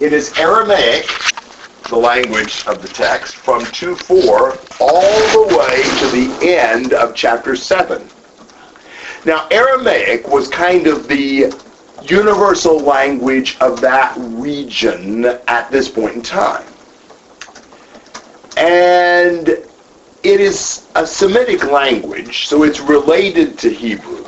It is Aramaic, the language of the text, from 2.4 all the way to the end of chapter 7. Now, Aramaic was kind of the universal language of that region at this point in time. And it is a Semitic language, so it's related to Hebrew.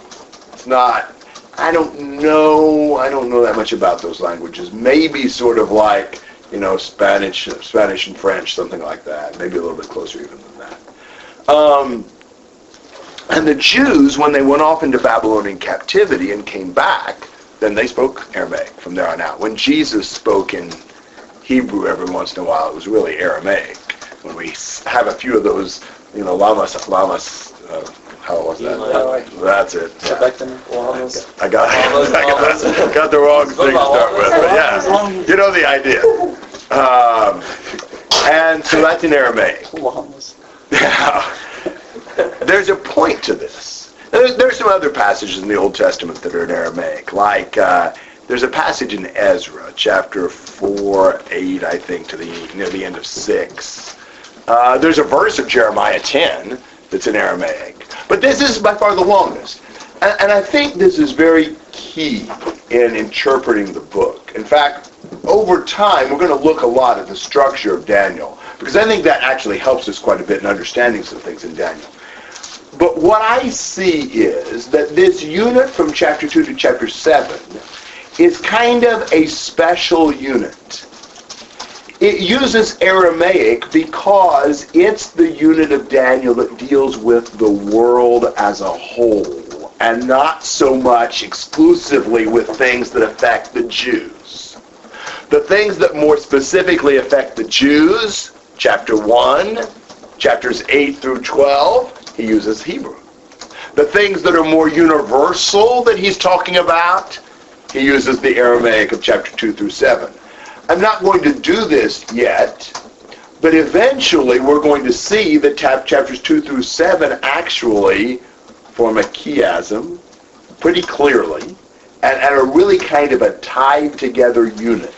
It's not, I don't know, I don't know that much about those languages. Maybe sort of like, you know, Spanish, Spanish and French, something like that. Maybe a little bit closer even than that. Um, and the Jews, when they went off into Babylonian captivity and came back, then they spoke Aramaic from there on out. When Jesus spoke in Hebrew every once in a while, it was really Aramaic. When we have a few of those, you know, lamas, lamas, uh, how was that? That's it. Yeah. I got, I got, got the wrong thing to start with, but yeah, you know the idea. Um, and so that's in Aramaic. Yeah. There's a point to this. There's, there's some other passages in the Old Testament that are in Aramaic, like uh, there's a passage in Ezra, chapter 4, 8, I think, to the near the end of 6. Uh, there's a verse of Jeremiah 10 that's in Aramaic. But this is by far the longest. And, and I think this is very key in interpreting the book. In fact, over time, we're going to look a lot at the structure of Daniel, because I think that actually helps us quite a bit in understanding some things in Daniel. But what I see is that this unit from chapter 2 to chapter 7 is kind of a special unit. It uses Aramaic because it's the unit of Daniel that deals with the world as a whole and not so much exclusively with things that affect the Jews. The things that more specifically affect the Jews, chapter 1, chapters 8 through 12, he uses Hebrew. The things that are more universal that he's talking about, he uses the Aramaic of chapter 2 through 7. I'm not going to do this yet, but eventually we're going to see that chapters 2 through 7 actually form a chiasm pretty clearly and, are really kind of a tied together unit.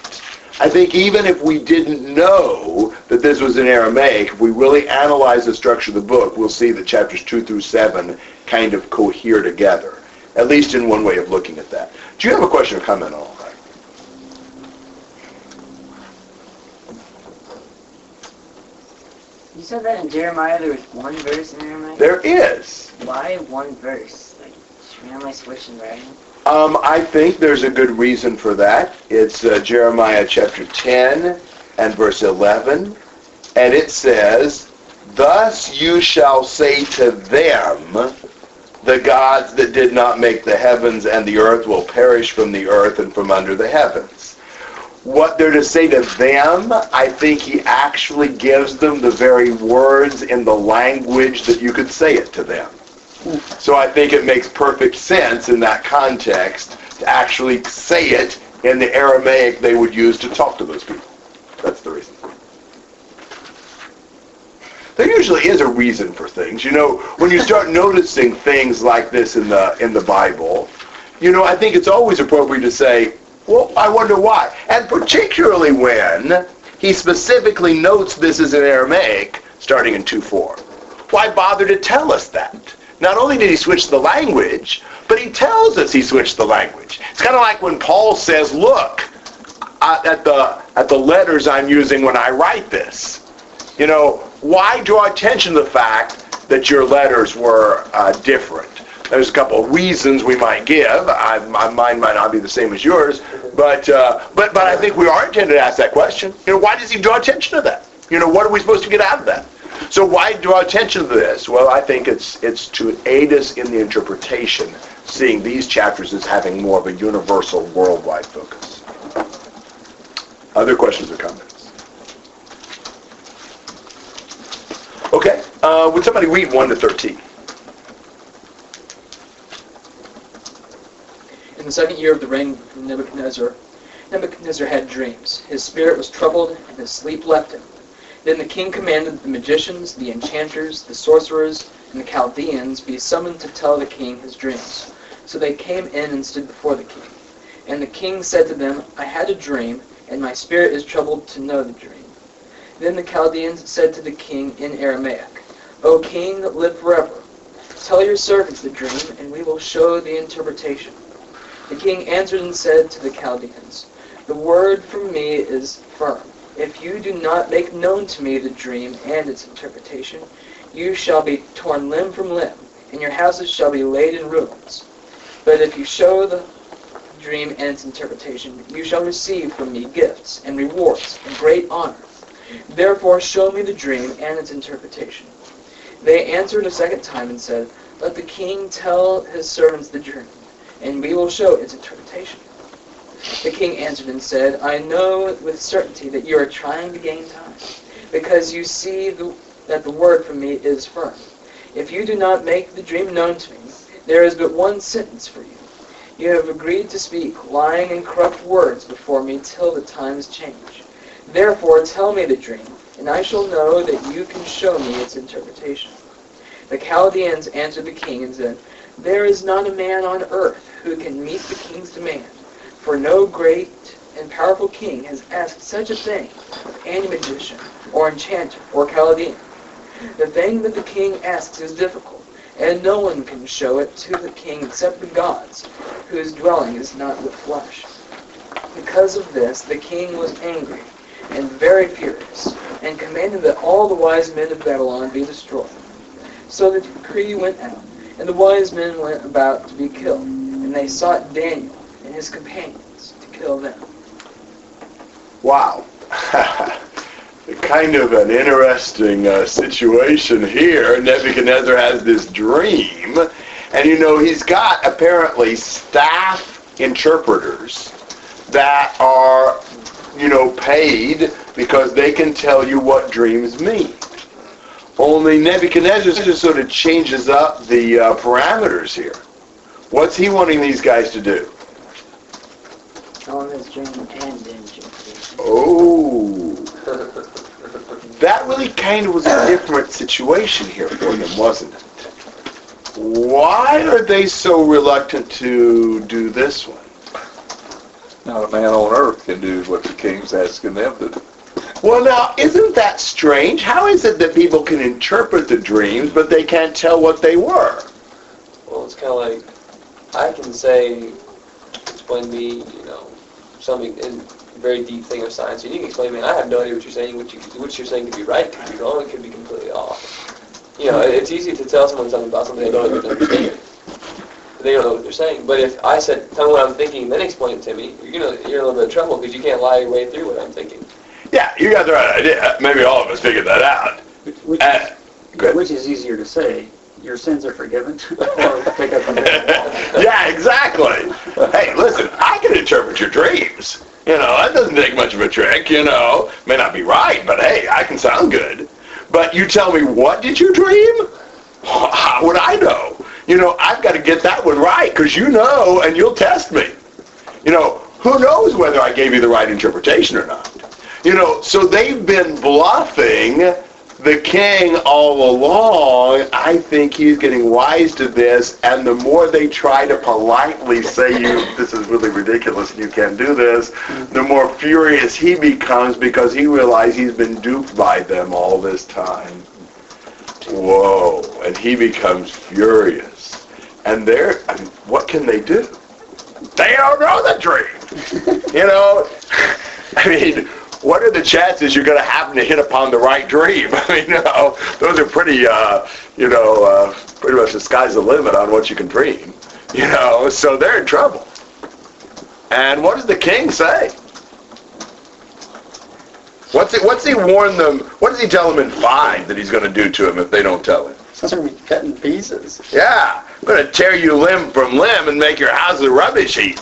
I think even if we didn't know that this was in Aramaic, if we really analyze the structure of the book, we'll see that chapters 2 through 7 kind of cohere together, at least in one way of looking at that. Do you have a question or comment on all that? You said that in Jeremiah there was one verse in Jeremiah? There is. Why one verse? Like, randomly switching writing? Um, I think there's a good reason for that. It's uh, Jeremiah chapter 10 and verse 11. And it says, Thus you shall say to them, the gods that did not make the heavens and the earth will perish from the earth and from under the heavens. What they're to say to them, I think he actually gives them the very words in the language that you could say it to them. So I think it makes perfect sense in that context to actually say it in the Aramaic they would use to talk to those people. That's the reason. There usually is a reason for things. You know, when you start noticing things like this in the in the Bible, you know, I think it's always appropriate to say, well, I wonder why. And particularly when he specifically notes this is in Aramaic, starting in 2.4. Why bother to tell us that? Not only did he switch the language, but he tells us he switched the language. It's kind of like when Paul says, look, at the at the letters I'm using when I write this. You know, why draw attention to the fact that your letters were uh, different? There's a couple of reasons we might give. I, my mind might not be the same as yours, but uh, but but I think we are intended to ask that question. You know, why does he draw attention to that? You know, what are we supposed to get out of that? So why draw attention to this? Well, I think it's it's to aid us in the interpretation, seeing these chapters as having more of a universal, worldwide focus. Other questions or comments? Okay. Uh, would somebody read 1 to 13? In the second year of the reign of Nebuchadnezzar, Nebuchadnezzar had dreams. His spirit was troubled, and his sleep left him. Then the king commanded the magicians, the enchanters, the sorcerers, and the Chaldeans be summoned to tell the king his dreams. So they came in and stood before the king. And the king said to them, I had a dream, and my spirit is troubled to know the dream. Then the Chaldeans said to the king in Aramaic, O king, live forever. Tell your servants the dream, and we will show the interpretation. The king answered and said to the Chaldeans, The word from me is firm. If you do not make known to me the dream and its interpretation, you shall be torn limb from limb, and your houses shall be laid in ruins. But if you show the dream and its interpretation, you shall receive from me gifts and rewards and great honor. Therefore show me the dream and its interpretation. They answered a second time and said, Let the king tell his servants the dream, and we will show its interpretation. The king answered and said, I know with certainty that you are trying to gain time, because you see the, that the word from me is firm. If you do not make the dream known to me, there is but one sentence for you. You have agreed to speak lying and corrupt words before me till the times change. Therefore tell me the dream, and I shall know that you can show me its interpretation. The Chaldeans answered the king and said, There is not a man on earth who can meet the king's demand, for no great and powerful king has asked such a thing of any magician, or enchanter, or Chaldean. The thing that the king asks is difficult and no one can show it to the king except the gods, whose dwelling is not with flesh. Because of this, the king was angry and very furious, and commanded that all the wise men of Babylon be destroyed. So the decree went out, and the wise men went about to be killed, and they sought Daniel and his companions to kill them. Wow. kind of an interesting uh, situation here. Nebuchadnezzar has this dream, and you know, he's got apparently staff interpreters that are, you know, paid because they can tell you what dreams mean. Only Nebuchadnezzar just sort of changes up the uh, parameters here. What's he wanting these guys to do? Tell him his dream and. Oh. that really kind of was a different situation here for them, wasn't it? Why are they so reluctant to do this one? Not a man on earth can do what the king's asking them to do. Well, now, isn't that strange? How is it that people can interpret the dreams, but they can't tell what they were? Well, it's kind of like I can say, explain me, you know, something in very deep thing of science, and you can explain, man, I have no idea what you're saying. What you what you're saying could be right, could be wrong, it could be completely off. You know, it's easy to tell someone something about something they don't even understand. They don't know what they're saying. But if I said, tell me what I'm thinking, then explain it to me, you're gonna you're in a little bit of trouble because you can't lie your way through what I'm thinking. Yeah, you got the right idea. Maybe all of us figured that out. Which, Uh, which is easier to say, your sins are forgiven, or pick up and go. yeah, exactly. Hey, listen, I can interpret your dreams. You know, that doesn't take much of a trick, you know. May not be right, but hey, I can sound good. But you tell me, what did you dream? How would I know? You know, I've got to get that one right, because you know, and you'll test me. You know, who knows whether I gave you the right interpretation or not? You know, so they've been bluffing the king all along. I think he's getting wise to this, and the more they try to politely say you this is really ridiculous and you can't do this, the more furious he becomes because he realizes he's been duped by them all this time. Whoa, and he becomes furious. And they're, I mean, what can they do? They don't know the dream. you know, I mean, what are the chances you're going to happen to hit upon the right dream? I mean, you know, those are pretty, uh, you know, uh, pretty much the sky's the limit on what you can dream. You know, so they're in trouble. And what does the king say? What's it? What's he warn them? What does he tell them in five that he's going to do to them if they don't tell him? Those are cut in pieces. Yeah, I'm going to tear you limb from limb and make your house a rubbish heap.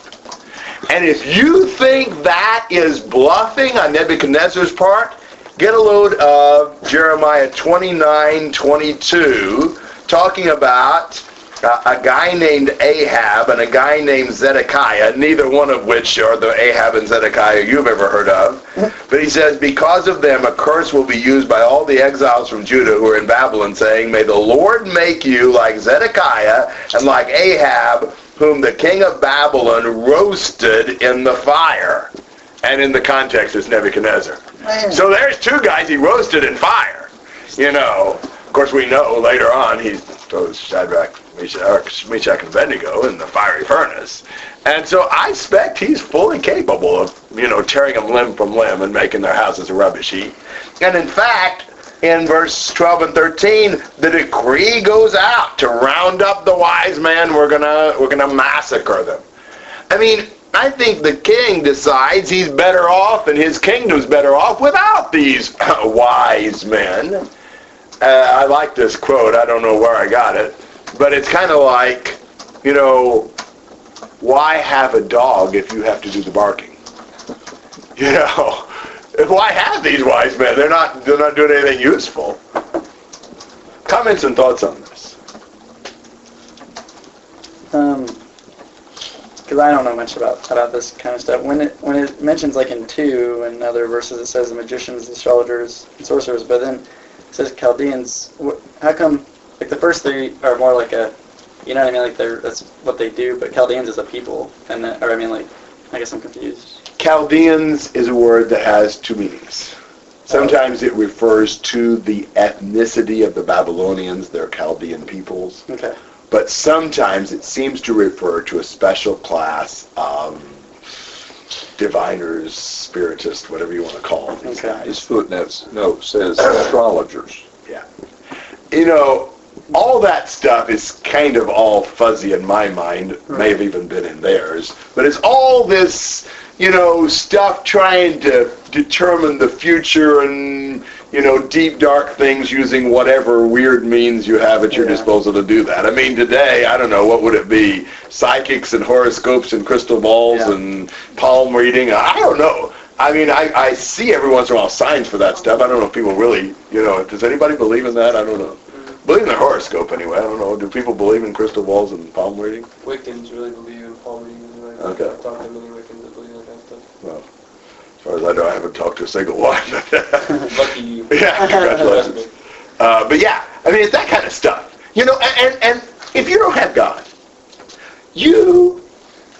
And if you think that is bluffing on Nebuchadnezzar's part, get a load of Jeremiah 29, 22, talking about uh, a guy named Ahab and a guy named Zedekiah, neither one of which are the Ahab and Zedekiah you've ever heard of. But he says, because of them, a curse will be used by all the exiles from Judah who are in Babylon, saying, May the Lord make you like Zedekiah and like Ahab, whom the king of Babylon roasted in the fire. and in the context it's Nebuchadnezzar. Man. So there's two guys he roasted in fire. You know, of course we know later on he throws Shadrach, Meshach, Meshach and Abednego in the fiery furnace. And so I expect he's fully capable of, you know, tearing them limb from limb and making their houses a rubbish heap. And in fact, in verse 12 and 13, the decree goes out to round up the wise men. We're gonna we're gonna massacre them. I mean, I think the king decides he's better off and his kingdom's better off without these wise men. Uh, I like this quote. I don't know where I got it, but it's kind of like, you know, why have a dog if you have to do the barking? You know, why have these wise men? They're not they're not doing anything useful. Comments and thoughts on this? Um, because I don't know much about about this kind of stuff. When it when it mentions like in two and other verses, it says the magicians, astrologers, and sorcerers, but then it says Chaldeans. How come like the first three are more like a, you know what I mean? Like they're that's what they do, but Chaldeans is a people, and then, or I mean like, I guess I'm confused. Chaldeans is a word that has two meanings. Sometimes it refers to the ethnicity of the Babylonians, their Chaldean peoples, Okay. but sometimes it seems to refer to a special class of diviners, spiritists, whatever you want to call them. these Okay. guys. This footnote says astrologers. Yeah. You know, all that stuff is kind of all fuzzy in my mind. May have even been in theirs, but it's all this, you know, stuff trying to determine the future and you know deep dark things using whatever weird means you have at your Yeah. disposal to do that. I mean, today I don't know what would it be, psychics and horoscopes and crystal balls Yeah. and palm reading. I don't know. I mean, I, I see every once in a while signs for that stuff. I don't know if people really, you know, does anybody believe in that? I don't know. Mm. Believe in the horoscope anyway. I don't know. Do people believe in crystal balls and palm reading? Wiccans really believe in palm reading. Like, Okay. Well, as far as I know, I haven't talked to a single one. Lucky you. yeah, congratulations. Uh, but yeah, I mean, it's that kind of stuff. You know, and, and, and if you don't have God, you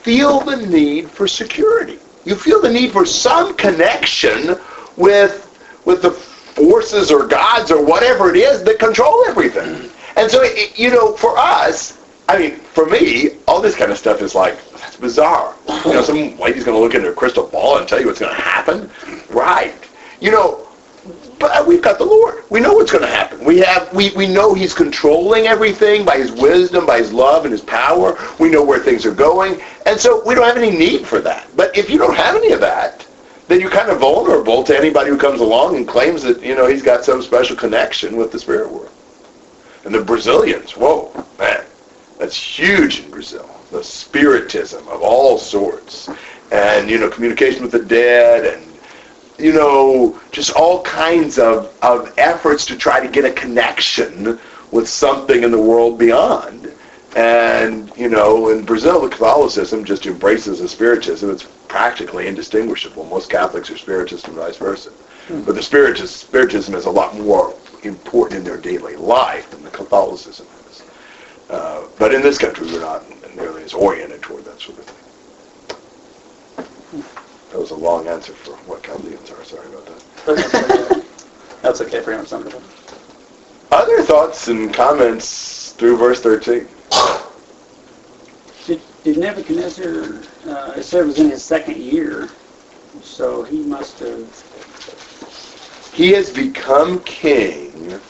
feel the need for security. You feel the need for some connection with with the forces or gods or whatever it is that control everything. And so, it, you know, for us, I mean, for me, all this kind of stuff is like, bizarre. You know, some lady's going to look into a crystal ball and tell you what's going to happen. Right. You know, but we've got the Lord. We know what's going to happen. We have we, we know he's controlling everything by his wisdom, by his love and his power. We know where things are going. And so we don't have any need for that. But if you don't have any of that, then you're kind of vulnerable to anybody who comes along and claims that, you know, he's got some special connection with the spirit world. And the Brazilians, whoa, man, that's huge in Brazil. The spiritism of all sorts. And, you know, communication with the dead and you know, just all kinds of, of efforts to try to get a connection with something in the world beyond. And, you know, in Brazil, the Catholicism just embraces the Spiritism. It's practically indistinguishable. Most Catholics are Spiritists and vice versa. But the Spiritism is a lot more important in their daily life than the Catholicism is. Uh, but in this country, we're not nearly as oriented toward that sort of thing. That was a long answer for what Chaldeans are. Sorry about that. That's okay for him. Some Other thoughts and comments through verse 13? Did, did Nebuchadnezzar, uh, it said it was in his second year, so he must have, He has become king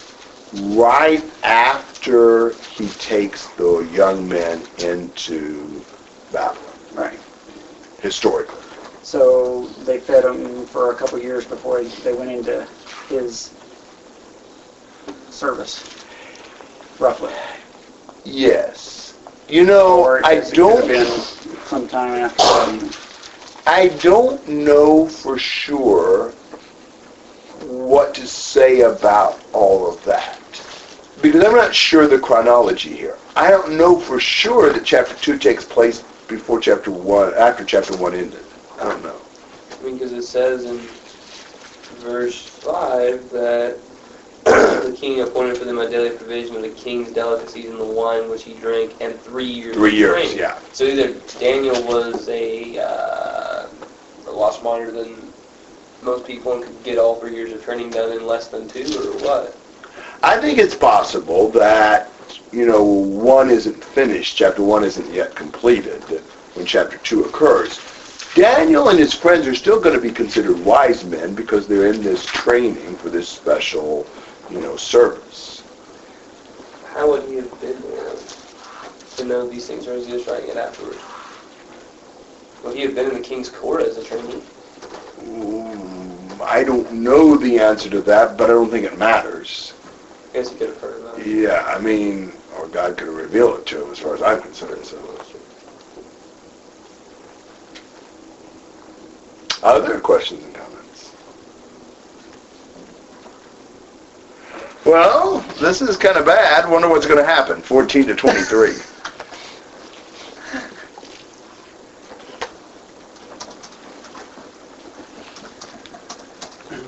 right after he takes the young men into Babylon, right. historically. So they fed him for a couple years before they went into his service, roughly. Yes. You know, I it could have don't, sometime after that. I don't know for sure what to say about all of that. Because I'm not sure the chronology here. I don't know for sure that chapter 2 takes place before chapter 1, after chapter 1 ended. I don't know. I mean, because it says in verse 5 that the king appointed for them a daily provision of the king's delicacies and the wine which he drank, and three years Three years, yeah. So either Daniel was a, uh, a watch monitor than most people and could get all three years of training done in less than two, or what? I think it's possible that, you know, one isn't finished, chapter one isn't yet completed when chapter two occurs. Daniel and his friends are still going to be considered wise men because they're in this training for this special, you know, service. How would he have been there to know these things, or is he just writing it afterwards? Would he have been in the king's court as a trainee? Mm, I don't know the answer to that, but I don't think it matters. Guess he could have heard it. Yeah, I mean, or God could have revealed it to him as far as I'm concerned. So. Other questions and comments? Well, this is kind of bad. Wonder what's going to happen. 14 to 23.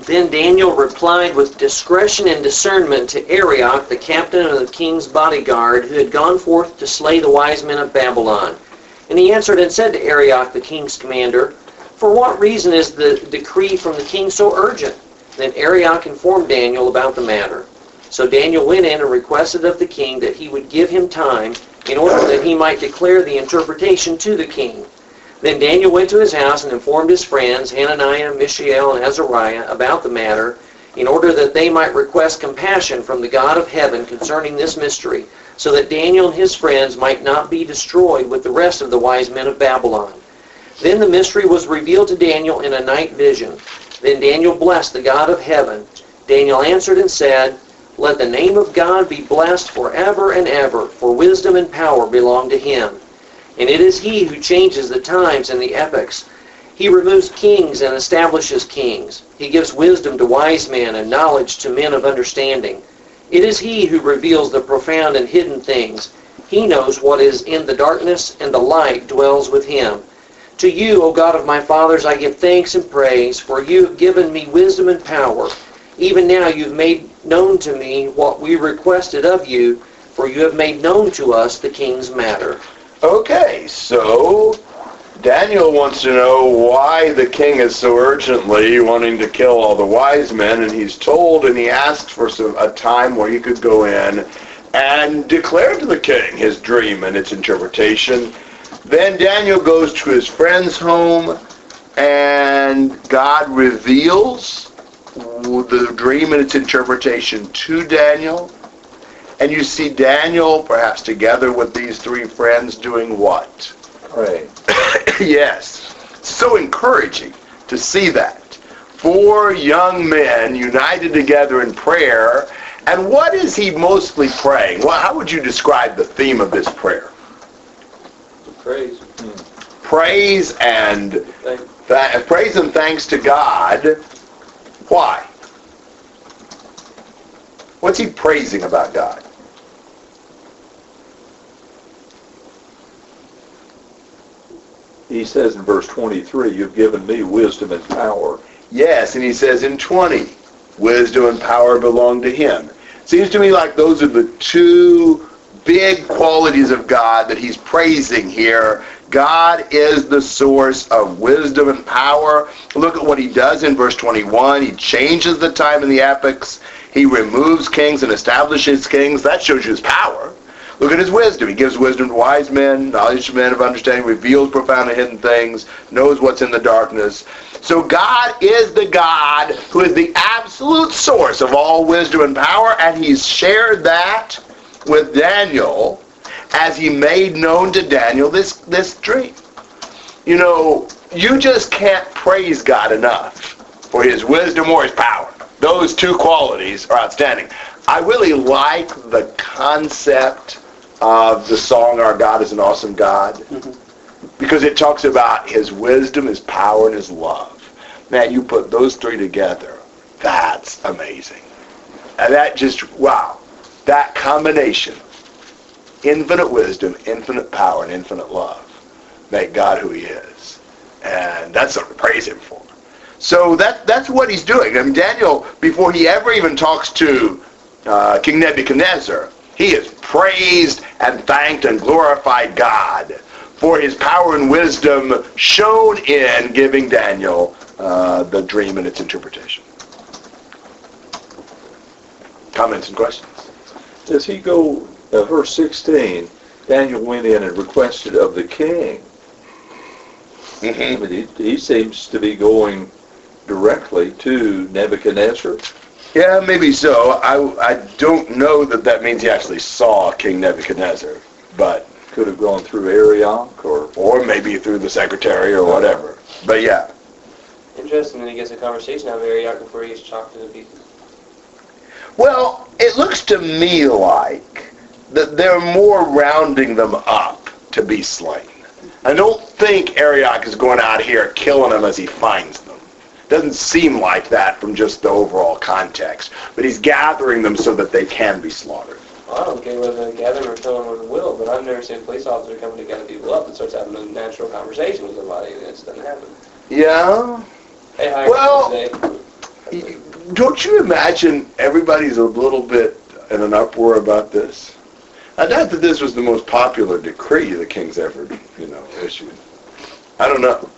Then Daniel replied with discretion and discernment to Arioch, the captain of the king's bodyguard, who had gone forth to slay the wise men of Babylon. And he answered and said to Arioch, the king's commander, For what reason is the decree from the king so urgent? Then Arioch informed Daniel about the matter. So Daniel went in and requested of the king that he would give him time in order that he might declare the interpretation to the king. Then Daniel went to his house and informed his friends, Hananiah, Mishael, and Azariah, about the matter, in order that they might request compassion from the God of heaven concerning this mystery, so that Daniel and his friends might not be destroyed with the rest of the wise men of Babylon. Then the mystery was revealed to Daniel in a night vision. Then Daniel blessed the God of heaven. Daniel answered and said, Let the name of God be blessed forever and ever, for wisdom and power belong to him. And it is he who changes the times and the epochs. He removes kings and establishes kings. He gives wisdom to wise men and knowledge to men of understanding. It is he who reveals the profound and hidden things. He knows what is in the darkness, and the light dwells with him. To you, O God of my fathers, I give thanks and praise, for you have given me wisdom and power. Even now you've made known to me what we requested of you, for you have made known to us the king's matter. Okay, so Daniel wants to know why the king is so urgently wanting to kill all the wise men, and he's told and he asks for some, a time where he could go in and declare to the king his dream and its interpretation. Then Daniel goes to his friend's home, and God reveals the dream and its interpretation to Daniel. And you see Daniel, perhaps together with these three friends, doing what? Pray. yes. So encouraging to see that. Four young men united together in prayer. And what is he mostly praying? Well, how would you describe the theme of this prayer? Praise. Praise and th- praise and thanks to God. Why? What's he praising about God? He says in verse 23, you've given me wisdom and power. Yes, and he says in 20, wisdom and power belong to him. Seems to me like those are the two big qualities of God that he's praising here. God is the source of wisdom and power. Look at what he does in verse 21. He changes the time in the epochs. He removes kings and establishes kings. That shows you his power. Look at his wisdom. He gives wisdom to wise men, knowledge to men of understanding, reveals profound and hidden things, knows what's in the darkness. So God is the God who is the absolute source of all wisdom and power, and he's shared that with Daniel as he made known to Daniel this, this dream. You know, you just can't praise God enough for his wisdom or his power. Those two qualities are outstanding. I really like the concept of the song Our God is an Awesome God because it talks about his wisdom, his power, and his love. Man, you put those three together, that's amazing. And that just, wow, that combination, infinite wisdom, infinite power, and infinite love, make God who he is. And that's something to praise him for. So that that's what he's doing. I mean, Daniel, before he ever even talks to uh, King Nebuchadnezzar, he is praised and thanked and glorified God for his power and wisdom shown in giving Daniel uh, the dream and its interpretation. Comments and questions? Does he go, uh, verse 16, Daniel went in and requested of the king. Mm-hmm. mean, he, he seems to be going directly to Nebuchadnezzar. Yeah, maybe so. I, I don't know that that means he actually saw King Nebuchadnezzar, but Could have gone through Arioch or or maybe through the secretary or whatever. But yeah, Interesting that he gets a conversation out of Arioch before he gets chalked to the people. Well, it looks to me like that they're more rounding them up to be slain. I don't think Arioch is going out here killing them as he finds them. Doesn't seem like that from just the overall context. But he's gathering them so that they can be slaughtered. I don't care whether they gather or kill them with a will, but I've never seen a police officer come to gather people up and starts having a natural conversation with somebody, and it doesn't happen. Yeah. Hey, hi, Well- Don't you imagine everybody's a little bit in an uproar about this? I doubt that this was the most popular decree the king's ever, you know, issued. I don't know.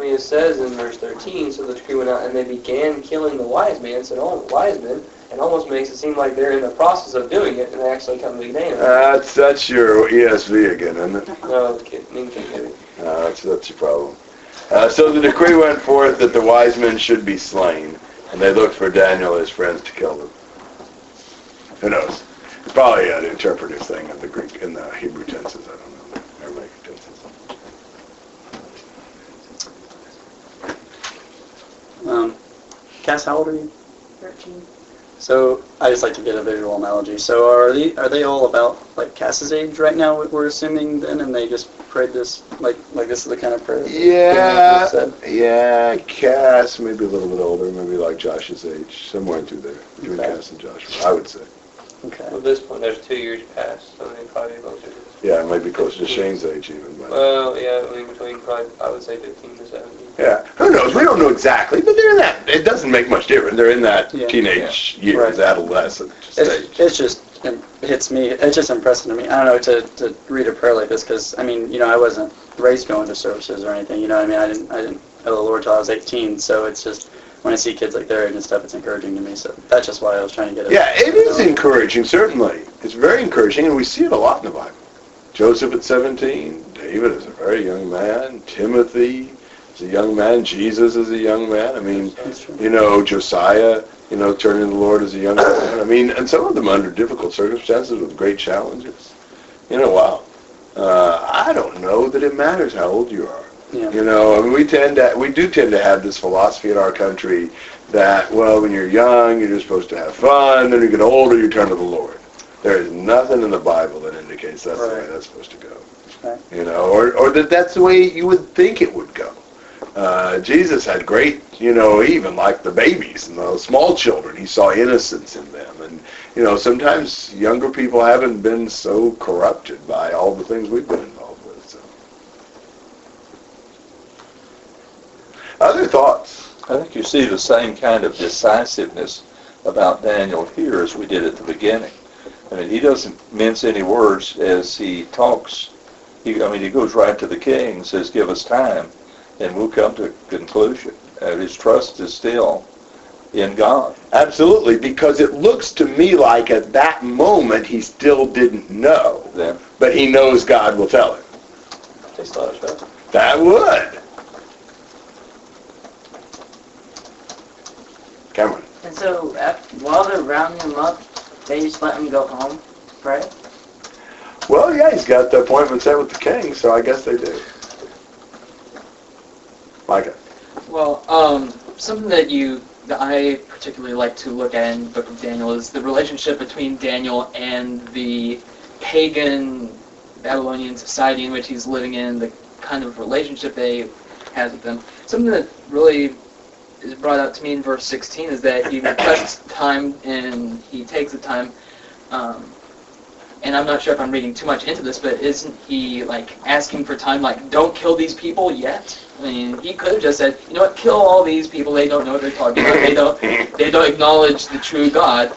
Mean, it says in verse 13, so the decree went out, and they began killing the wise men, said, oh, wise men, and almost makes it seem like they're in the process of doing it, and they actually come to the name. That's that's your ESV again, isn't it? no, King David. Uh, that's that's your problem. Uh, so the decree went forth that the wise men should be slain, and they looked for Daniel and his friends to kill them. Who knows? It's probably an interpretive thing in the Greek, in the Hebrew tenses. I don't know. Aramaic tenses. Um, Cass, how old are you? Thirteen. So I just like to get a visual analogy. So are they are they all about like Cass's age right now? We're assuming then, and they just prayed this like like this is the kind of prayer. Yeah, yeah. Cass, maybe a little bit older, maybe like Josh's age, somewhere in through there, between Okay. Cass and Joshua, I would say. Okay. At this point, there's two years past, so they probably closer to Yeah, it might be closer to Shane's age even. But. Well, yeah, I mean, between probably, I would say 15 to 17. Yeah, who knows? We don't know exactly, but they're in that. It doesn't make much difference. They're in that Yeah. teenage years, Right. adolescent stage. It's, it's just it hits me. It's just impressive to me. I don't know to, to read a prayer like this because I mean you know I wasn't raised going to services or anything. You know what I mean I didn't I didn't know the Lord till I was 18. So it's just when I see kids like their age and stuff, it's encouraging to me. So that's just why I was trying to get it. yeah, it is encouraging, certainly. It's very encouraging, and we see it a lot in the Bible. Joseph at 17, David is a very young man, Timothy is a young man, Jesus is a young man. I mean, you know, Josiah, you know, turning to the Lord as a young man. I mean, and some of them under difficult circumstances with great challenges. You know, wow. Uh, I don't know that it matters how old you are. Yeah. You know, I mean, we tend to, we do tend to have this philosophy in our country that, well, when you're young, you're just supposed to have fun. Then you get older, you turn to the Lord. There is nothing in the Bible that indicates that's the way that's supposed to go. Right. You know, or, or that that's the way you would think it would go. Uh, Jesus had great, you know, even like the babies and the small children, he saw innocence in them. And, you know, sometimes younger people haven't been so corrupted by all the things we've been involved with. So. Other thoughts? I think you see the same kind of decisiveness about Daniel here as we did at the beginning. I mean, he doesn't mince any words as he talks. He, I mean, he goes right to the king and says, give us time, and we'll come to a conclusion. Uh, his trust is still in God. Absolutely, because it looks to me like at that moment he still didn't know, Then, but he knows God will tell him. Takes a lot of trust. That would. Cameron. And so after, while they're rounding him up, they just let him go home, pray. Well, yeah, he's got the appointment set with the king, so I guess they do. Micah. Well, um, something that you that I particularly like to look at in the Book of Daniel is the relationship between Daniel and the pagan Babylonian society in which he's living in, the kind of relationship they has with them. Something that really is brought out to me in verse 16 is that he requests time and he takes the time. Um, and I'm not sure if I'm reading too much into this, but isn't he like asking for time? Like, don't kill these people yet. I mean, he could have just said, you know what, kill all these people. They don't know what they're talking about. They don't. They don't acknowledge the true God.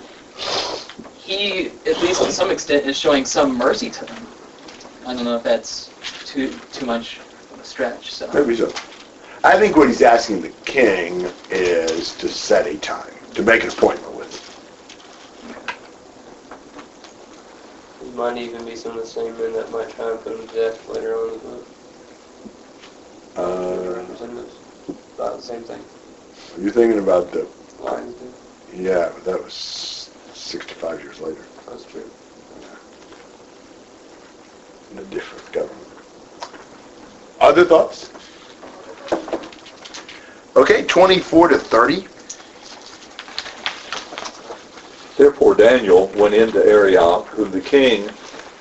He, at least to some extent, is showing some mercy to them. I don't know if that's too too much of a stretch. So Maybe so. I think what he's asking the king is to set a time, to make an appointment with him. It might even be some of the same men that might try and put him to death later on in the book. Uh. About the same thing. are you thinking about the, Lions yeah, but that was 65 years later That's true. in a different government. Other thoughts? Okay, 24 to 30. Therefore Daniel went into Arioch, whom the king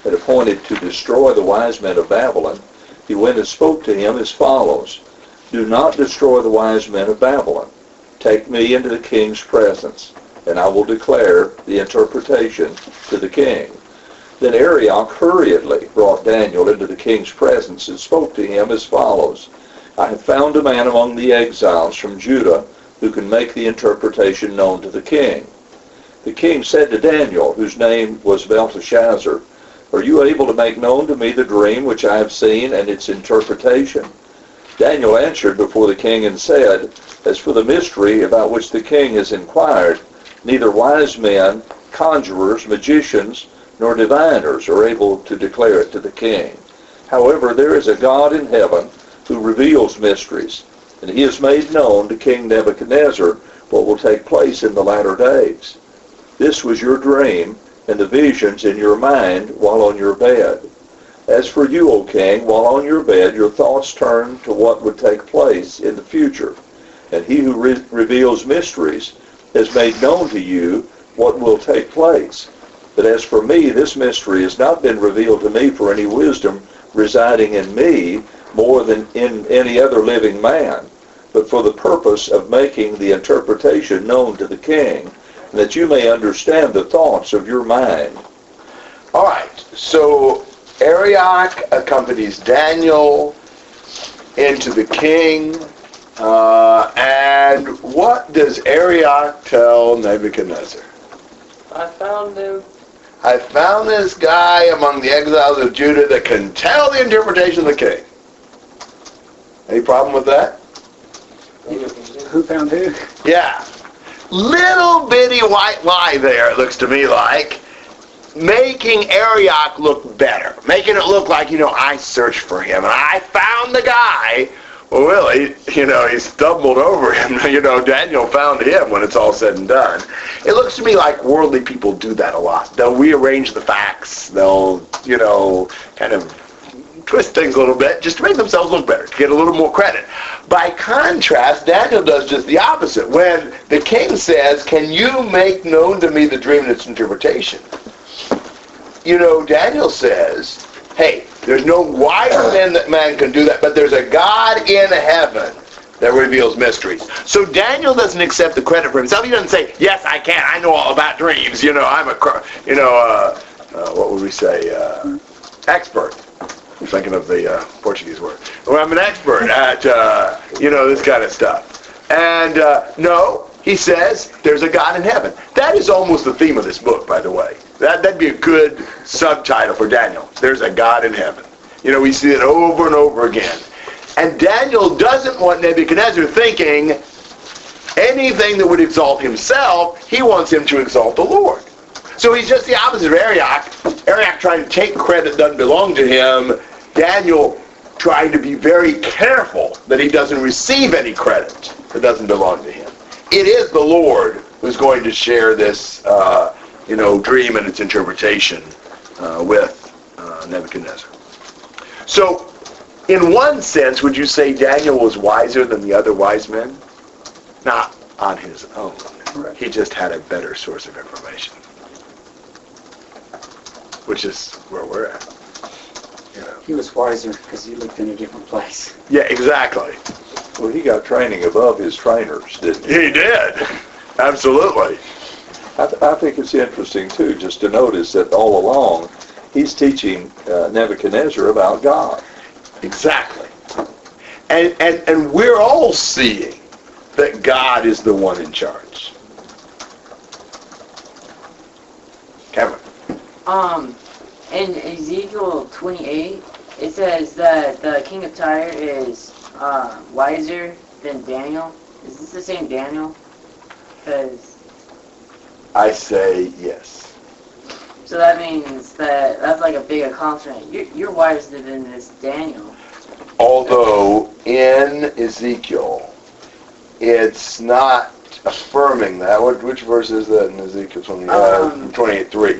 had appointed to destroy the wise men of Babylon. He went and spoke to him as follows, Do not destroy the wise men of Babylon. Take me into the king's presence, and I will declare the interpretation to the king. Then Arioch hurriedly brought Daniel into the king's presence and spoke to him as follows, I have found a man among the exiles from Judah who can make the interpretation known to the king. The king said to Daniel, whose name was Belteshazzar, Are you able to make known to me the dream which I have seen and its interpretation? Daniel answered before the king and said, As for the mystery about which the king has inquired, neither wise men, conjurers, magicians, nor diviners are able to declare it to the king. However, there is a God in heaven who reveals mysteries, and he has made known to King Nebuchadnezzar what will take place in the latter days. This was your dream and the visions in your mind while on your bed. As for you, O king, while on your bed, your thoughts turned to what would take place in the future. And he who re- reveals mysteries has made known to you what will take place. But as for me, this mystery has not been revealed to me for any wisdom residing in me more than in any other living man, but for the purpose of making the interpretation known to the king, and that you may understand the thoughts of your mind. All right, so Arioch accompanies Daniel into the king. Uh, and what does Arioch tell Nebuchadnezzar? I found him. I found this guy among the exiles of Judah that can tell the interpretation of the king. Any problem with that? Who found who? Yeah. Little bitty white lie there, it looks to me like. Making Arioch look better. Making it look like, you know, I searched for him and I found the guy. Well, really, you know, he stumbled over him. You know, Daniel found him when it's all said and done. It looks to me like worldly people do that a lot. They'll rearrange the facts. They'll, you know, kind of twist things a little bit just to make themselves look better, to get a little more credit. By contrast, Daniel does just the opposite. When the king says, can you make known to me the dream and its interpretation? You know, Daniel says, hey, there's no wise man that man can do that, but there's a God in heaven that reveals mysteries. So Daniel doesn't accept the credit for himself. He doesn't say, yes, I can. I know all about dreams. You know, I'm a, you know, uh, uh, what would we say, uh, expert. I'm thinking of the uh, Portuguese word. Well, I'm an expert at, uh, you know, this kind of stuff. And uh, no, he says there's a God in heaven. That is almost the theme of this book, by the way. That, that'd be a good subtitle for Daniel. There's a God in heaven. You know, we see it over and over again. And Daniel doesn't want Nebuchadnezzar thinking anything that would exalt himself, he wants him to exalt the Lord. So he's just the opposite of Arioch. Arioch trying to take credit that doesn't belong to him. Daniel trying to be very careful that he doesn't receive any credit that doesn't belong to him. It is the Lord who's going to share this, uh, you know, dream and its interpretation uh, with uh, Nebuchadnezzar. So, in one sense, would you say Daniel was wiser than the other wise men? Not on his own. He just had a better source of information which is where we're at. You know. He was wiser because he lived in a different place. Yeah, exactly. Well, he got training above his trainers, didn't he? He did. Absolutely. I, th- I think it's interesting, too, just to notice that all along, he's teaching uh, Nebuchadnezzar about God. Exactly. And, and, and we're all seeing that God is the one in charge. Kevin. Um, In Ezekiel 28, it says that the king of Tyre is uh, wiser than Daniel. Is this the same Daniel? Because I say yes. so that means that that's like a big accomplishment. You're, you're wiser than this Daniel. Although in Ezekiel, it's not affirming that. What, which verse is that in Ezekiel 20, uh, Um, 28, 3?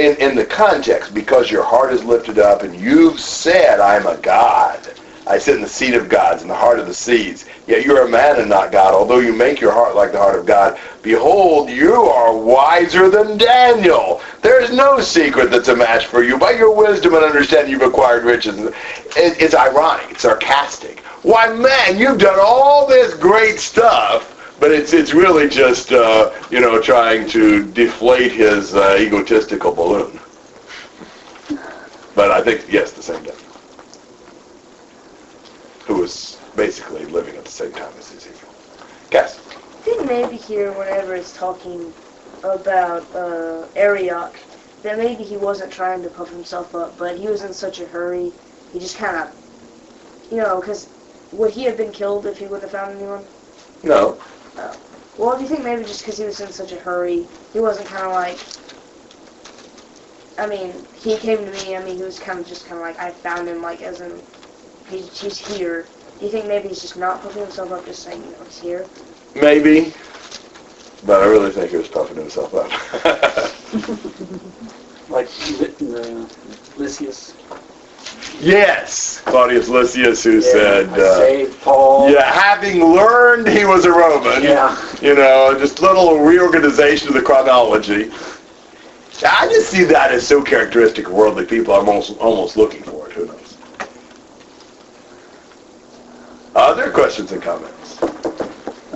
In, in the context, because your heart is lifted up and you've said, I'm a God. I sit in the seat of gods in the heart of the seas. Yet you're a man and not God, although you make your heart like the heart of God. Behold, you are wiser than Daniel. There is no secret that's a match for you. By your wisdom and understanding you've acquired riches. It, it's ironic. It's sarcastic. Why, man, you've done all this great stuff, but it's it's really just, uh, you know, trying to deflate his uh, egotistical balloon. But I think, yes, the same Daniel who was basically living at the same time as Ezekiel. Guess. I think maybe here, whenever it's talking about uh, Arioch, that maybe he wasn't trying to puff himself up, but he was in such a hurry, he just kind of, you know, because would he have been killed if he would have found anyone? No. Well, do you think maybe just because he was in such a hurry, he wasn't kind of like, I mean, he came to me, I mean, he was kind of just kind of like, I found him, like, as in, he's, he's here. Do you think maybe he's just not puffing himself up, just saying, you know, he's here? Maybe. But I really think he was puffing himself up. Like the uh, Lysias. Yes. Claudius Lysias who said, uh, Paul. yeah, having learned he was a Roman, Yeah. you know, just little reorganization of the chronology. I just see that as so characteristic of worldly people. I'm almost, almost looking for it. Who knows? Other questions and comments?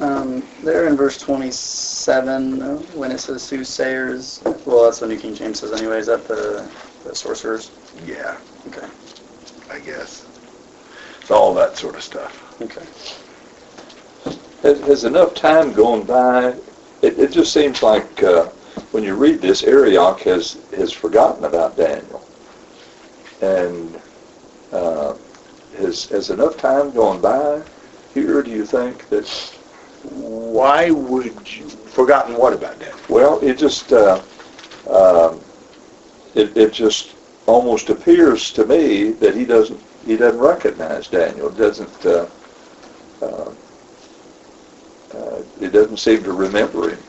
Um, there in verse 27, uh, when it says soothsayers, well, that's the New King James says anyway, is that the, the sorcerers? Yeah, Okay, I guess. It's all that sort of stuff. okay. Has, has enough time gone by? It, it just seems like uh, when you read this, Arioch has, has forgotten about Daniel. And uh, has, has enough time gone by here, do you think, that, Why would you forgotten what about that? well, it just, uh, um, it, it just almost appears to me that he doesn't, he doesn't recognize Daniel, doesn't, uh, uh, uh, it doesn't seem to remember him.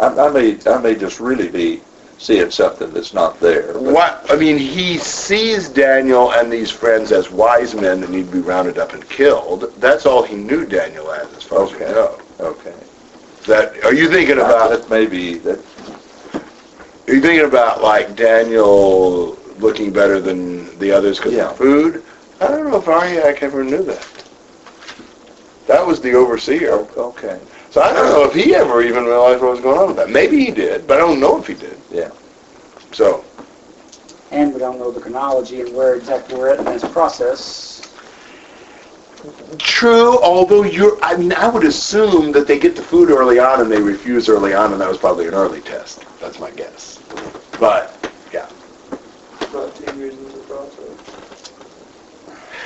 I, I may, I may just really be seeing something that's not there. What I mean, he sees Daniel and these friends as wise men that need to be rounded up and killed. That's all he knew Daniel as, as far as we know. Okay. That are you thinking about? That maybe, that, Are you thinking about like Daniel looking better than the others because Yeah. of food? I don't know if Arioch ever knew that. That was the overseer. Oh, okay, So I don't know if he ever even realized what was going on with that. Maybe he did, but I don't know if he did. Yeah. So And we don't know the chronology and where exactly we're at in this process. True, although you're, I mean, I would assume that they get the food early on and they refuse early on, and that was probably an early test. That's my guess. But, yeah. About two years into the process.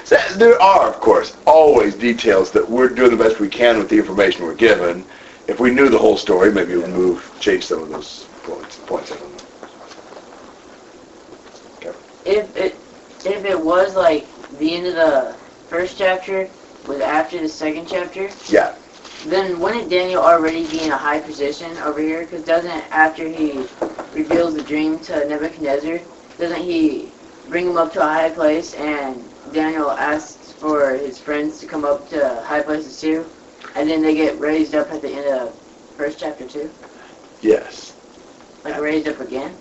So there are, of course, always details that we're doing the best we can with the information we're given. If we knew the whole story, maybe we'd move, change some of those points. points I don't know. If it if it was like the end of the first chapter was after the second chapter, Yeah. Then wouldn't Daniel already be in a high position over here? Because doesn't after he reveals the dream to Nebuchadnezzar, doesn't he bring him up to a high place and Daniel asks for his friends to come up to high places too, and then they get raised up at the end of first chapter too, Yes. like raised up again.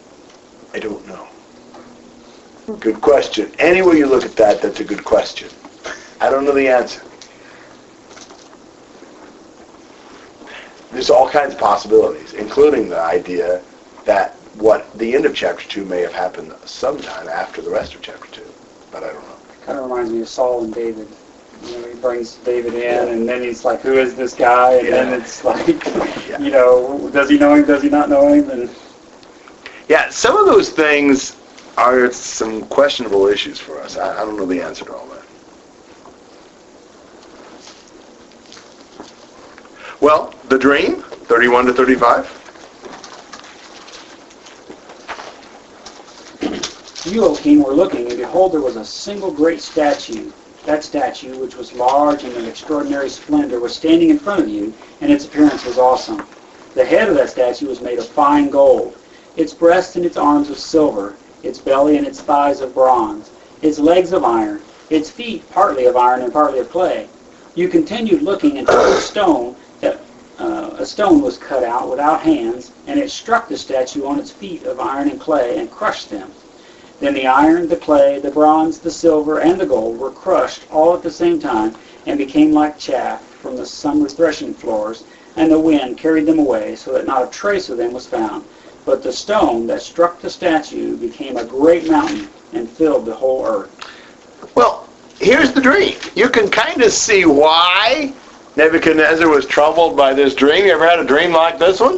I don't know. Good question. Any way you look at that, that's a good question. I don't know the answer. There's all kinds of possibilities, including the idea that what the end of chapter 2 may have happened sometime after the rest of chapter 2. But I don't know. It Kind of reminds me of Saul and David. You know, he brings David in, and then he's like, "Who is this guy?" And then it's like, Yeah. you know, does he know him? Does he not know him? And Yeah, some of those things are some questionable issues for us. I, I don't know the answer to all that. Well, the dream, 31 to 35. You, O king, were looking, and behold, there was a single great statue. That statue, which was large and of extraordinary splendor, was standing in front of you, and its appearance was awesome. The head of that statue was made of fine gold. Its breast and its arms of silver, its belly and its thighs of bronze, its legs of iron, its feet partly of iron and partly of clay. You continued looking until a stone uh, a stone was cut out without hands, and it struck the statue on its feet of iron and clay and crushed them. Then the iron, the clay, the bronze, the silver, and the gold were crushed all at the same time and became like chaff from the summer threshing floors, and the wind carried them away so that not a trace of them was found. But the stone that struck the statue became a great mountain and filled the whole earth. Well, here's the dream. You can kind of see why Nebuchadnezzar was troubled by this dream. You ever had a dream like this one?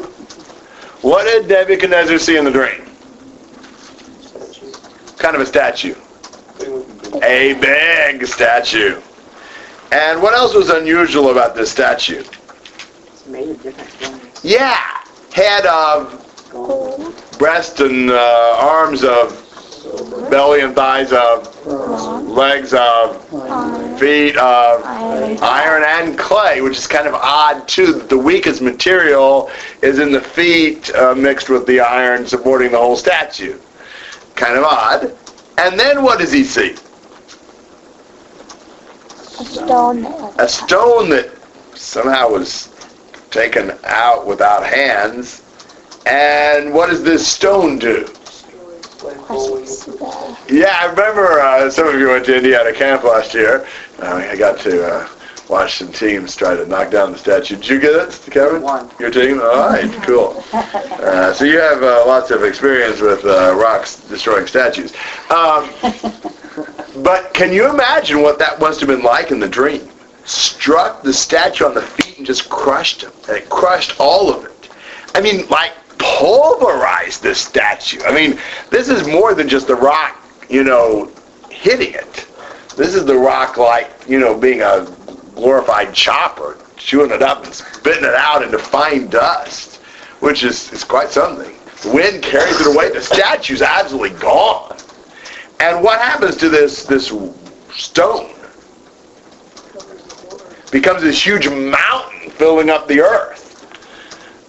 What did Nebuchadnezzar see in the dream? Kind of a statue. A big statue. And what else was unusual about this statue? It's made of different things. Yeah, head of gold. breast and uh, arms of belly and thighs of legs of feet of iron and clay, which is kind of odd too. that The weakest material is in the feet uh, mixed with the iron supporting the whole statue. Kind of odd. And then what does he see? A stone A stone that somehow was taken out without hands. And what does this stone do? Yeah, I remember uh, some of you went to Indiana camp last year. Uh, I got to uh, watch some teams try to knock down the statue. Did you get it, Kevin? One. Your team? All right, cool. Uh, so you have uh, lots of experience with uh, rocks destroying statues. Um, but can you imagine what that must have been like in the dream? Struck the statue on the feet and just crushed him. And it crushed all of it. I mean, like pulverized this statue. I mean, this is more than just the rock, you know, hitting it. This is the rock like, you know, being a glorified chopper, chewing it up and spitting it out into fine dust, which is, is quite something. The wind carries it away. The statue's absolutely gone. And what happens to this this stone? Becomes this huge mountain filling up the earth.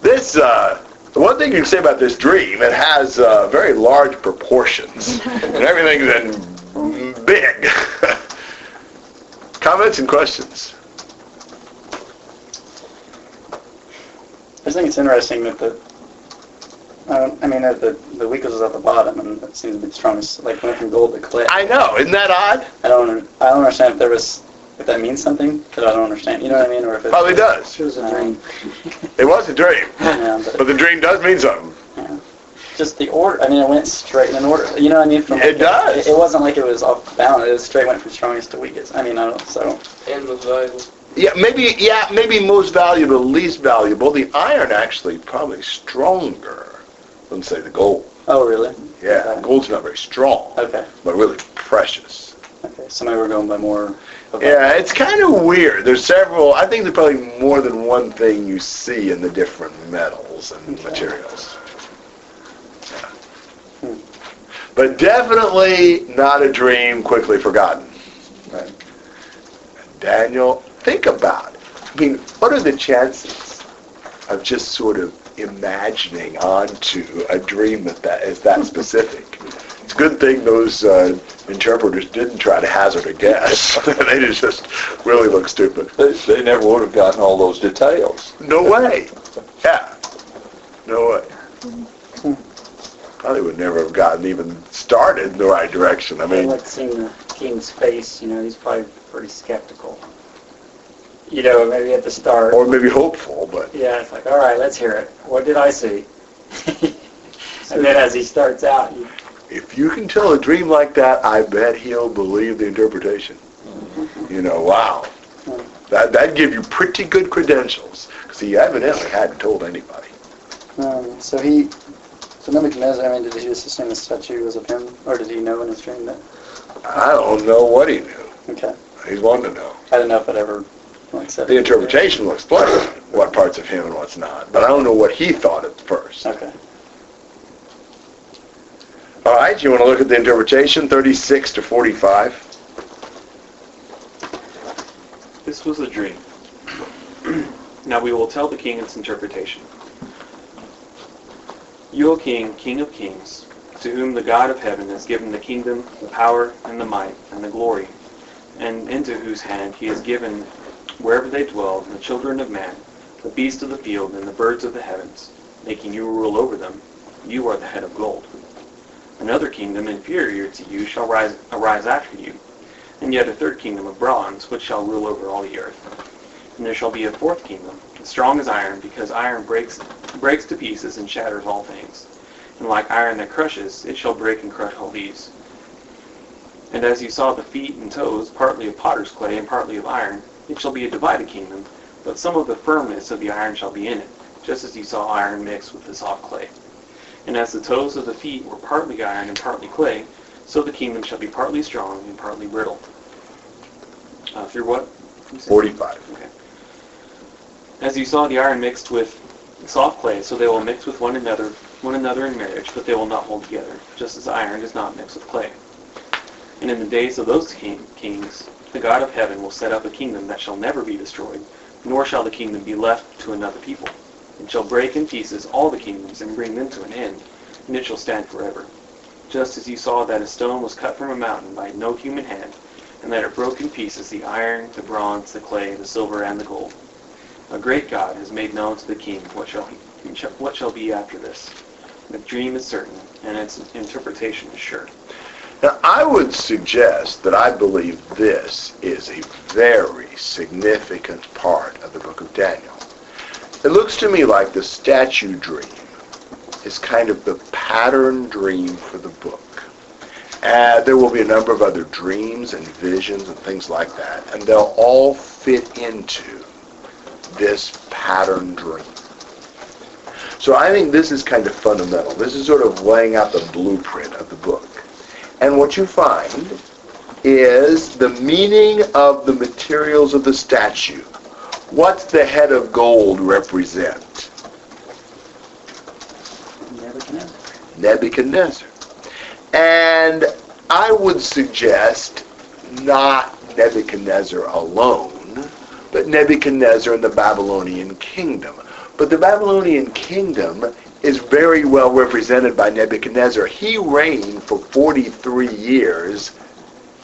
This, uh, the one thing you can say about this dream, it has uh, very large proportions, and everything's in big. Comments and questions? I just think it's interesting that the, uh, I mean, that the, the weakest was at the bottom, and it seems to be the strongest, like went from gold to clay. I know, isn't that odd? I don't, I don't understand if there was, if that means something, that I don't understand, you know what I mean, or if it Probably does. It was a dream. It was a dream, Yeah, but, but the dream does mean something. yeah. Just the order, I mean, it went straight in an order, you know what I mean? From It does. It, it wasn't like it was off balance, it was straight went from strongest to weakest. I mean, I don't, so, And most valuable. Yeah, maybe. Yeah, maybe most valuable, least valuable. The iron actually probably stronger than say the gold. oh, really? Yeah, Okay. gold's not very strong, Okay, but really precious. okay, so maybe we're going by more... of a- Yeah, it's kind of weird. There's several. I think there's probably more than one thing you see in the different metals and Okay. materials. Yeah. But definitely not a dream quickly forgotten. Right. Daniel, think about it. I mean, what are the chances of just sort of imagining onto a dream that, that is that specific? Hmm. It's a good thing those uh, interpreters didn't try to hazard a guess. they just really look stupid. They, they never would have gotten all those details. No way. Yeah. No way. Probably would never have gotten even started in the right direction. I I mean, like seeing the king's face, you know, he's probably pretty skeptical. You know, maybe at the start. or maybe hopeful, but Yeah, it's like, all right, let's hear it. What did I see? and then as he starts out, you, if you can tell a dream like that, I bet he'll believe the interpretation. You know, wow. That, that'd give you pretty good credentials. Because he evidently hadn't told anybody. Um, so he, So Nebuchadnezzar, I mean, did he just assume the statue was of him, or did he know in his dream that? I don't know what he knew. Okay, He's wanting to know. I don't know if it ever like said. The interpretation will explain what parts of him and what's not, but I don't know what he thought at first. Okay. All right, you want to look at the interpretation, 36 to 45? This was a dream. now we will tell the king its interpretation. You, O king, king of kings, to whom the God of heaven has given the kingdom, the power, and the might, and the glory, and into whose hand he has given, wherever they dwell, the children of man, the beasts of the field, and the birds of the heavens, making you rule over them, you are the head of gold. Another kingdom inferior to you shall rise, arise after you, and yet a third kingdom of bronze, which shall rule over all the earth. And there shall be a fourth kingdom, as strong as iron, because iron breaks breaks to pieces and shatters all things. And like iron that crushes, it shall break and crush all these. And as you saw the feet and toes, partly of potter's clay and partly of iron, it shall be a divided kingdom, but some of the firmness of the iron shall be in it, just as you saw iron mixed with the soft clay. And as the toes of the feet were partly iron and partly clay, so the kingdom shall be partly strong and partly brittle. Uh, through what? 45. Okay. As you saw the iron mixed with soft clay, so they will mix with one another, one another in marriage, but they will not hold together, just as iron does not mix with clay. And in the days of those king, kings, the God of heaven will set up a kingdom that shall never be destroyed, nor shall the kingdom be left to another people. It shall break in pieces all the kingdoms and bring them to an end, and it shall stand forever. Just as you saw that a stone was cut from a mountain by no human hand, and that it broke in pieces the iron, the bronze, the clay, the silver, and the gold. A great God has made known to the king what shall he, what shall be after this. The dream is certain, and its interpretation is sure. Now, I would suggest that I believe this is a very significant part of the book of Daniel. It looks to me like the statue dream is kind of the pattern dream for the book. There will be a number of other dreams and visions and things like that, and they'll all fit into this pattern dream. So I think this is kind of fundamental. This is sort of laying out the blueprint of the book. And what you find is the meaning of the materials of the statue. What's the head of gold represent? Nebuchadnezzar. Nebuchadnezzar. And I would suggest not Nebuchadnezzar alone, but Nebuchadnezzar and the Babylonian kingdom. But the Babylonian kingdom is very well represented by Nebuchadnezzar. He reigned for 43 years.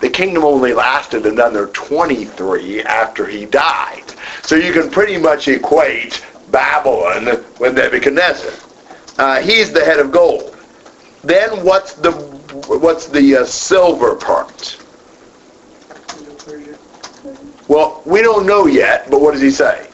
The kingdom only lasted another 23 after he died. So you can pretty much equate Babylon with Nebuchadnezzar. Uh, he's the head of gold. Then what's the what's the uh, silver part? Well, we don't know yet, but what does he say?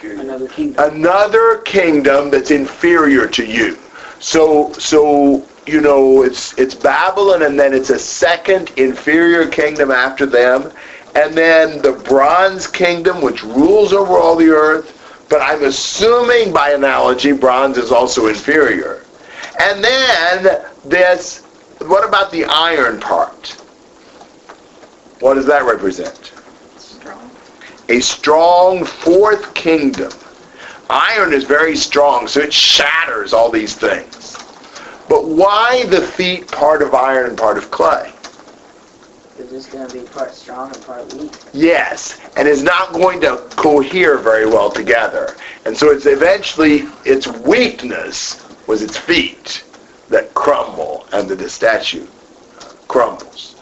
Another kingdom. Another kingdom that's inferior to you. So, so you know, it's it's Babylon, and then it's a second inferior kingdom after them, and then the Bronze Kingdom, which rules over all the earth. But I'm assuming, by analogy, bronze is also inferior. And then this. What about the iron part? What does that represent? Strong. a strong fourth kingdom. Iron is very strong, so it shatters all these things. But why the feet part of iron and part of clay? Because it's going to be part strong and part weak. Yes, and is not going to cohere very well together. And so it's eventually, its weakness was its feet that crumble and that the statue crumbles.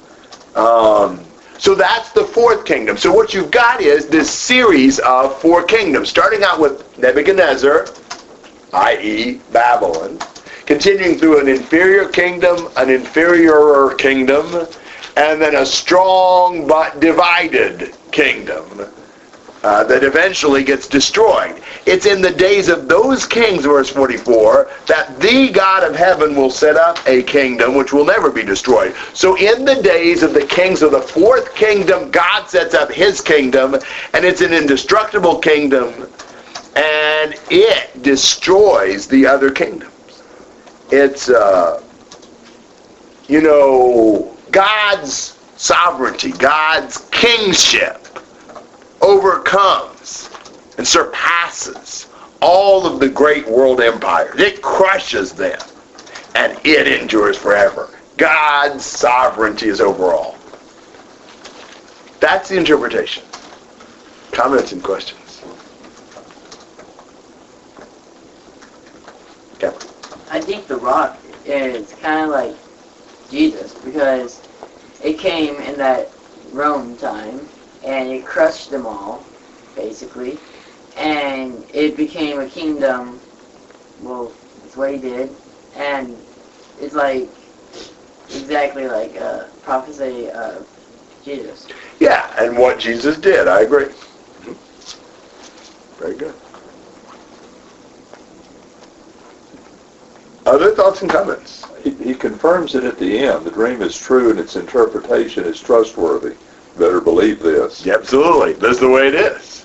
Um, so that's the fourth kingdom. So what you've got is this series of four kingdoms, starting out with Nebuchadnezzar, i.e. Babylon, continuing through an inferior kingdom, an inferior kingdom, and then a strong but divided kingdom uh, that eventually gets destroyed. It's in the days of those kings, verse 44, that the God of heaven will set up a kingdom which will never be destroyed. So in the days of the kings of the fourth kingdom, God sets up his kingdom, and it's an indestructible kingdom, and it destroys the other kingdoms. It's uh, you know God's sovereignty, God's kingship overcomes and surpasses all of the great world empires. It crushes them and it endures forever. God's sovereignty is over all. That's the interpretation. Comments and questions? Captain. I think the rock is kind of like Jesus because it came in that Rome time and it crushed them all, basically, and it became a kingdom. Well, that's what he did, and it's like exactly like a prophecy of Jesus. Yeah, and what Jesus did, I agree. Very good. Other thoughts and comments? He, he confirms it at the end. The dream is true and its interpretation is trustworthy. Better believe this. Absolutely. That's the way it is.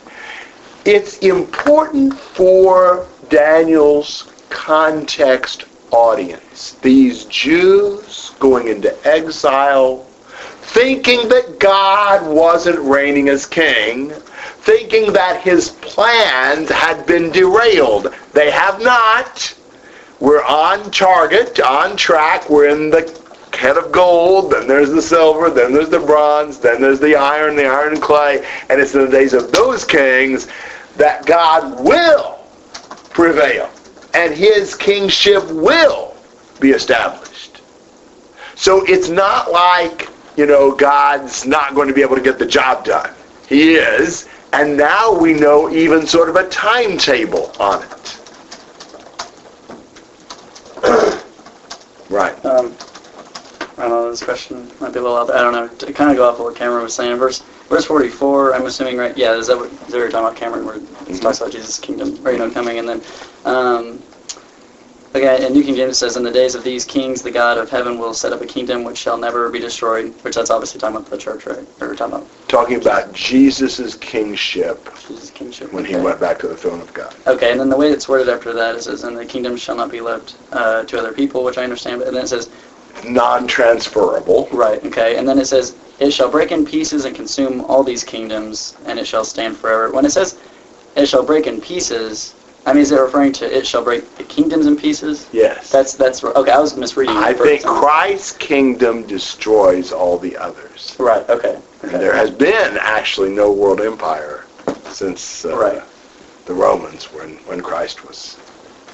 It's important for Daniel's context audience. These Jews going into exile, thinking that God wasn't reigning as king, thinking that his plans had been derailed. They have not. We're on target, on track. We're in the head of gold, then there's the silver, then there's the bronze, then there's the iron, the iron and clay. And it's in the days of those kings that God will prevail and his kingship will be established. So it's not like, you know, God's not going to be able to get the job done. He is. And now we know even sort of a timetable on it. right. Um, I don't know, this question might be a little out there. I don't know. To kind of go off of what Cameron was saying, verse verse 44, I'm assuming, right? Yeah, is that what, is that what you're talking about, Cameron, where it talks about Jesus' kingdom, or, you know, coming, and then, um, again, and New King James says, in the days of these kings, the God of heaven will set up a kingdom which shall never be destroyed, which that's obviously talking about the church, right? Or we're talking about Talking about Jesus' kingship Jesus' kingship. when he went back to the throne of God. Okay, and then the way it's worded after that is, and the kingdom shall not be left uh, to other people, which I understand, but and then it says, Non-transferable. Right, okay. And then it says, It shall break in pieces and consume all these kingdoms, and it shall stand forever. When it says, It shall break in pieces, I mean, is it referring to it shall break the kingdoms in pieces? Yes. That's, that's, okay, I was misreading I think first. Christ's kingdom destroys all the others. Right, okay. And okay. there has been actually no world empire since uh, Right. the Romans when, when Christ was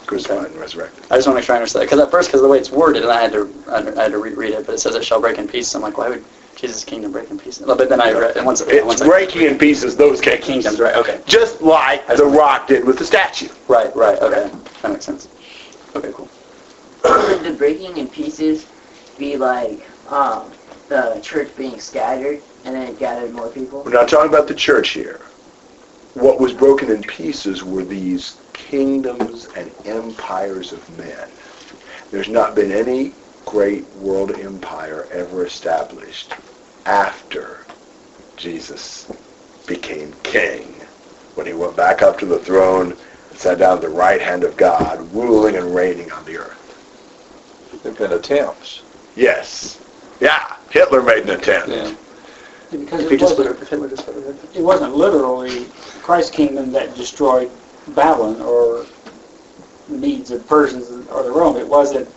crucified Okay. and resurrected. I just want to make sure I understand. Because at first, because the way it's worded, and I had to, I had to reread it, but it says it shall break in pieces. I'm like, why would Jesus' kingdom break in pieces? But then I read, and once, It's once I, breaking in pieces those kingdoms. kingdoms, right, okay. Just like the rock did with the statue. Right, right, okay. That makes sense. Okay, cool. Could the breaking in pieces be like um, the church being scattered and then it gathered more people? We're not talking about the church here. What was broken in pieces were these kingdoms and empires of men. There's not been any great world empire ever established after Jesus became king. When he went back up to the throne and sat down at the right hand of God, ruling and reigning on the earth. There have been attempts. Yes. Yeah, Hitler made an attempt. Yeah. Because it wasn't, it, Hitler just it it wasn't literally Christ's kingdom that destroyed Babylon or the Medes of Persians or the Rome. It wasn't,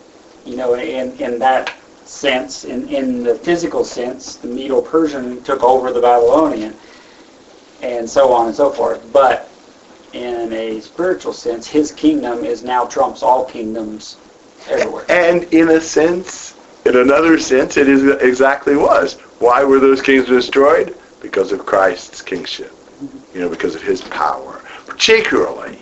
you know, in, in that sense, in, in the physical sense, the Medo-Persian took over the Babylonian and so on and so forth. But in a spiritual sense, his kingdom is now trumps all kingdoms everywhere. And in a sense, in another sense, it is exactly was. Why were those kings destroyed? Because of Christ's kingship. You know, because of his power. Particularly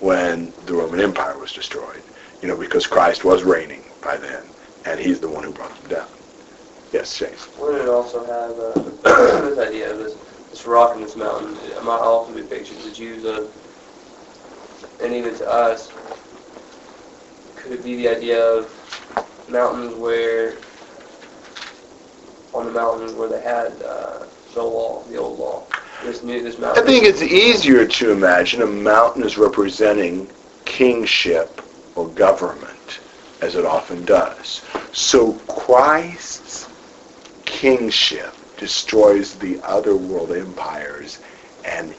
when the Roman Empire was destroyed. You know, because Christ was reigning by then, and he's the one who brought them down. Yes, Shane. Wouldn't also have uh, this idea of this, this rock and this mountain? It might often be pictured to Jews of, and even to us, could it be the idea of mountains where, on the mountains where they had uh, the law, the old law? This new, this I think it's easier to imagine a mountain as representing kingship or government. As it often does. So Christ's kingship destroys the other world empires and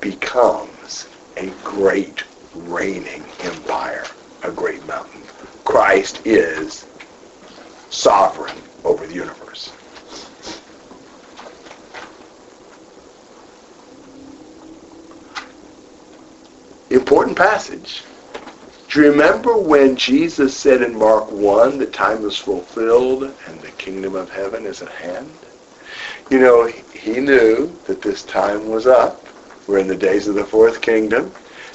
becomes a great reigning empire, a great mountain. Christ is sovereign over the universe. Important passage. Do you remember when Jesus said in Mark 1, the time is fulfilled and the kingdom of heaven is at hand? You know, he knew that this time was up. We're in the days of the fourth kingdom,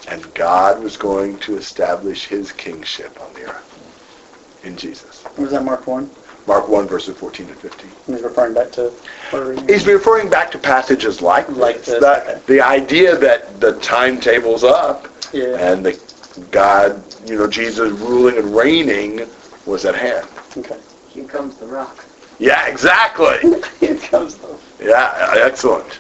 and God was going to establish his kingship on the earth in Jesus. Was that Mark 1? Mark 1, verses 14 to 15. He's referring back to what He's referring back to passages like, Like this, The, the idea that the timetable's up Yeah. and the God, you know, Jesus ruling and reigning was at hand. Okay. Here comes the rock. Yeah, exactly. Here comes the. Yeah, excellent.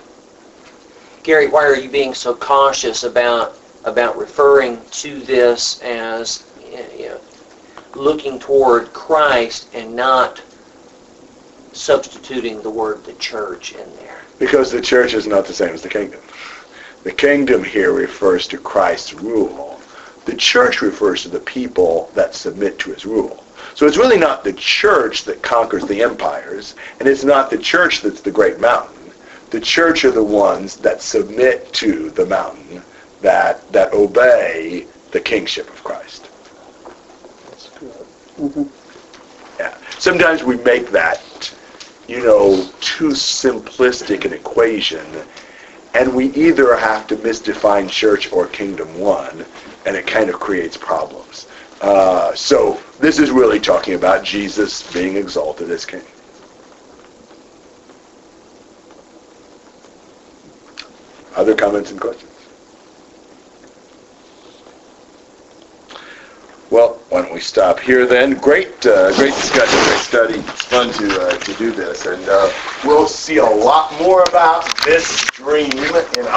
Gary, why are you being so cautious about about referring to this as you know, looking toward Christ and not substituting the word the church in there? Because the church is not the same as the kingdom. The kingdom here refers to Christ's rule. The church refers to the people that submit to his rule. So it's really not the church that conquers the empires, and it's not the church that's the great mountain. The church are the ones that submit to the mountain, that, that obey the kingship of Christ. hmm Yeah. Sometimes we make that, you know, too simplistic an equation, and we either have to misdefine church or kingdom one, and it kind of creates problems. Uh, so this is really talking about Jesus being exalted as king. Other comments and questions? Well, why don't we stop here then? Great, uh, great discussion, great study. It's fun to uh, to do this, and uh, we'll see a lot more about this dream in other.